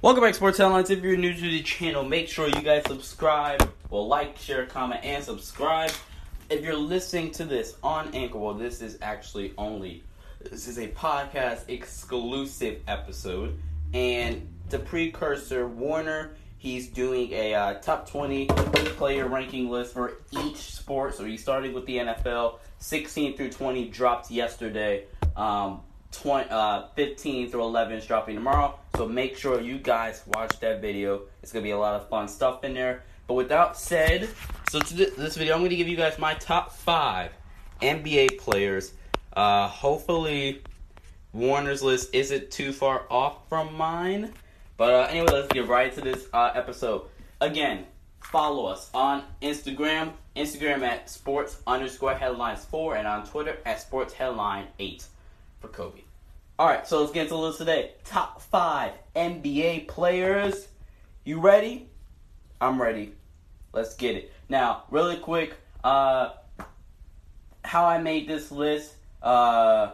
Welcome back, Sports Headlines. If you're new to the channel, make sure you guys subscribe. Well, like, share, comment, and subscribe. If you're listening to this on Anchor, well, this is actually only this is a podcast exclusive episode, and the precursor Warner. He's doing a uh, top 20 player ranking list for each sport. So he started with the NFL. 16 through 20 dropped yesterday. Um, 20, uh, 15 through 11 is dropping tomorrow. So make sure you guys watch that video. It's going to be a lot of fun stuff in there. But without said, so to this video, I'm going to give you guys my top five NBA players. Uh, hopefully, Warner's list isn't too far off from mine. But uh, anyway, let's get right to this uh, episode. Again, follow us on Instagram, Instagram at sports underscore headlines 4, and on Twitter at sports headline 8 for Kobe. Alright, so let's get into the list today. Top 5 NBA players. You ready? I'm ready. Let's get it. Now, really quick, uh, how I made this list, uh,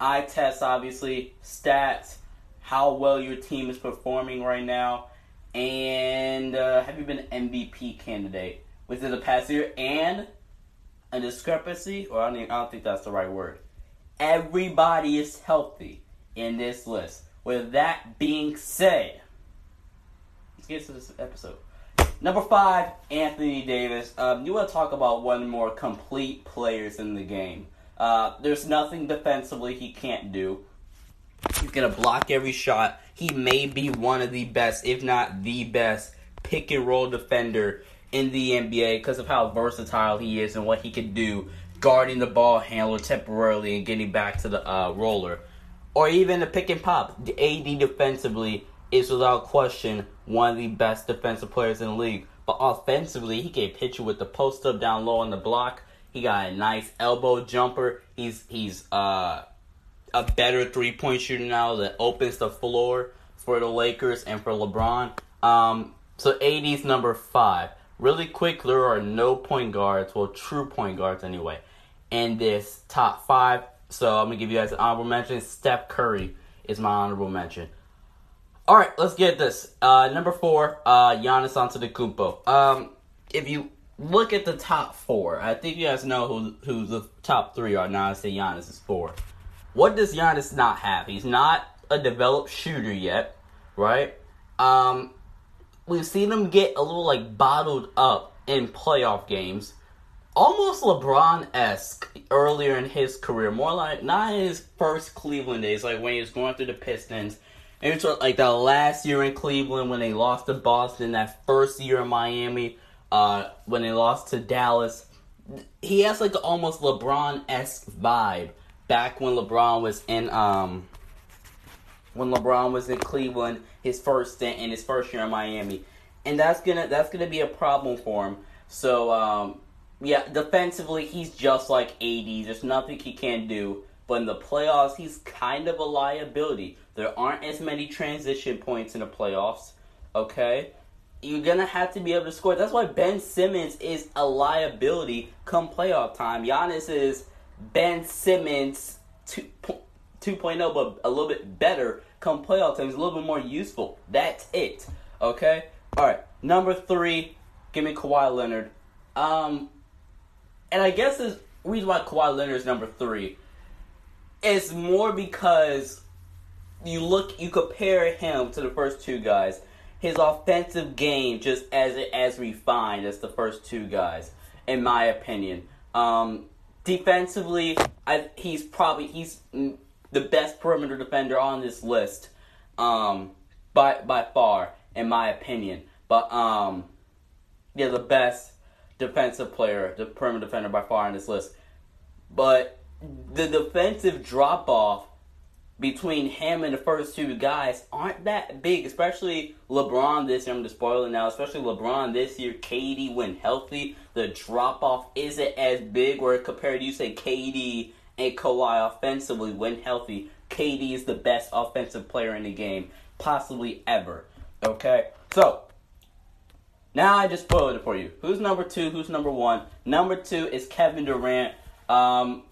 I test obviously stats, how well your team is performing right now, and uh, have you been an MVP candidate within the past year, and a discrepancy, or I don't, even, I don't think that's the right word. Everybody is healthy in this list. With that being said, let's get to this episode. Number five, Anthony Davis. Um, you want to talk about one of the more complete players in the game. Uh, there's nothing defensively he can't do. He's going to block every shot. He may be one of the best, if not the best, pick and roll defender in the NBA because of how versatile he is and what he can do guarding the ball handler temporarily and getting back to the uh, roller. Or even the pick and pop. The AD defensively is without question one of the best defensive players in the league. But offensively, he can pitch you with the post up down low on the block. He got a nice elbow jumper. He's he's uh, a better three point shooter now that opens the floor for the Lakers and for LeBron. Um, so AD's number five. Really quick, there are no point guards, well, true point guards anyway, in this top five. So I'm gonna give you guys an honorable mention. Steph Curry is my honorable mention. All right, let's get this. Uh, number four, uh, Giannis Antetokounmpo. Um, if you look at the top four, I think you guys know who who the top three are. Now I say Giannis is four. What does Giannis not have? He's not a developed shooter yet, right? Um, we've seen him get a little like bottled up in playoff games, almost LeBron esque earlier in his career. More like not in his first Cleveland days, like when he was going through the Pistons. And it's like that last year in Cleveland when they lost to Boston, that first year in Miami, uh, when they lost to Dallas. He has like almost LeBron esque vibe back when LeBron was in um when LeBron was in Cleveland, his first stint in his first year in Miami, and that's gonna that's gonna be a problem for him. So um, yeah, defensively he's just like AD. There's nothing he can do. But in the playoffs, he's kind of a liability. There aren't as many transition points in the playoffs. Okay, you're gonna have to be able to score. That's why Ben Simmons is a liability come playoff time. Giannis is Ben Simmons 2, 2.0, but a little bit better come playoff time. He's a little bit more useful. That's it. Okay? Alright. Number three, give me Kawhi Leonard. Um and I guess the reason why Kawhi Leonard is number three is more because you look you compare him to the first two guys. His offensive game just as as refined as the first two guys, in my opinion. Um, defensively, I, he's probably he's the best perimeter defender on this list, um, by by far, in my opinion. But um, yeah, the best defensive player, the perimeter defender by far on this list. But the defensive drop off between him and the first two guys aren't that big, especially LeBron this year. I'm just spoiling now, especially LeBron this year. KD when healthy, the drop off isn't as big. Where compared to you say KD and Kawhi offensively when healthy, KD is the best offensive player in the game, possibly ever. Okay, so now I just spoiled it for you. Who's number two? Who's number one? Number two is Kevin Durant. Um,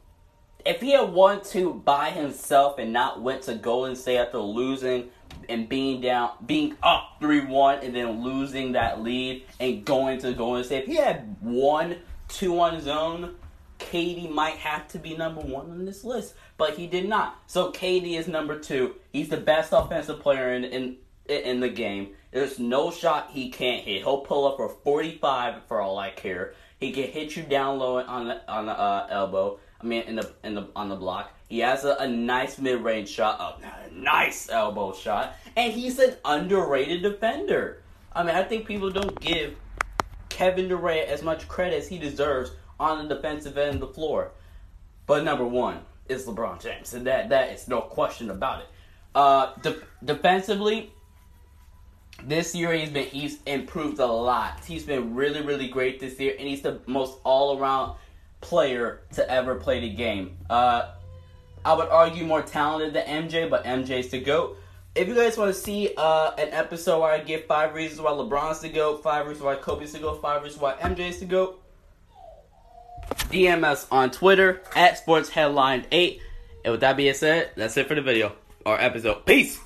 if he had won two by himself and not went to Golden State after losing and being down, being up three one, and then losing that lead and going to Golden State. If he had one, two on his own, KD might have to be number one on this list, but he did not. So KD is number two. He's the best offensive player in in in the game. There's no shot he can't hit. He'll pull up for 45 for all I care. He can hit you down low on the on the uh, elbow. I mean, in the in the on the block. He has a, a nice mid range shot, a nice elbow shot, and he's an underrated defender. I mean, I think people don't give Kevin Durant as much credit as he deserves on the defensive end of the floor. But number one is LeBron James, and that that is no question about it. Uh, de- defensively, this year he's been he's improved a lot. He's been really really great this year, and he's the most all around player to ever play the game. Uh, I would argue more talented than MJ, but MJ's the goat. If you guys want to see uh, an episode where I give five reasons why LeBron's the goat, five reasons why Kobe's the goat, five reasons why MJ's the goat, DM us on Twitter at Sports Headline 8. And with that being said, that's it for the video or episode. Peace!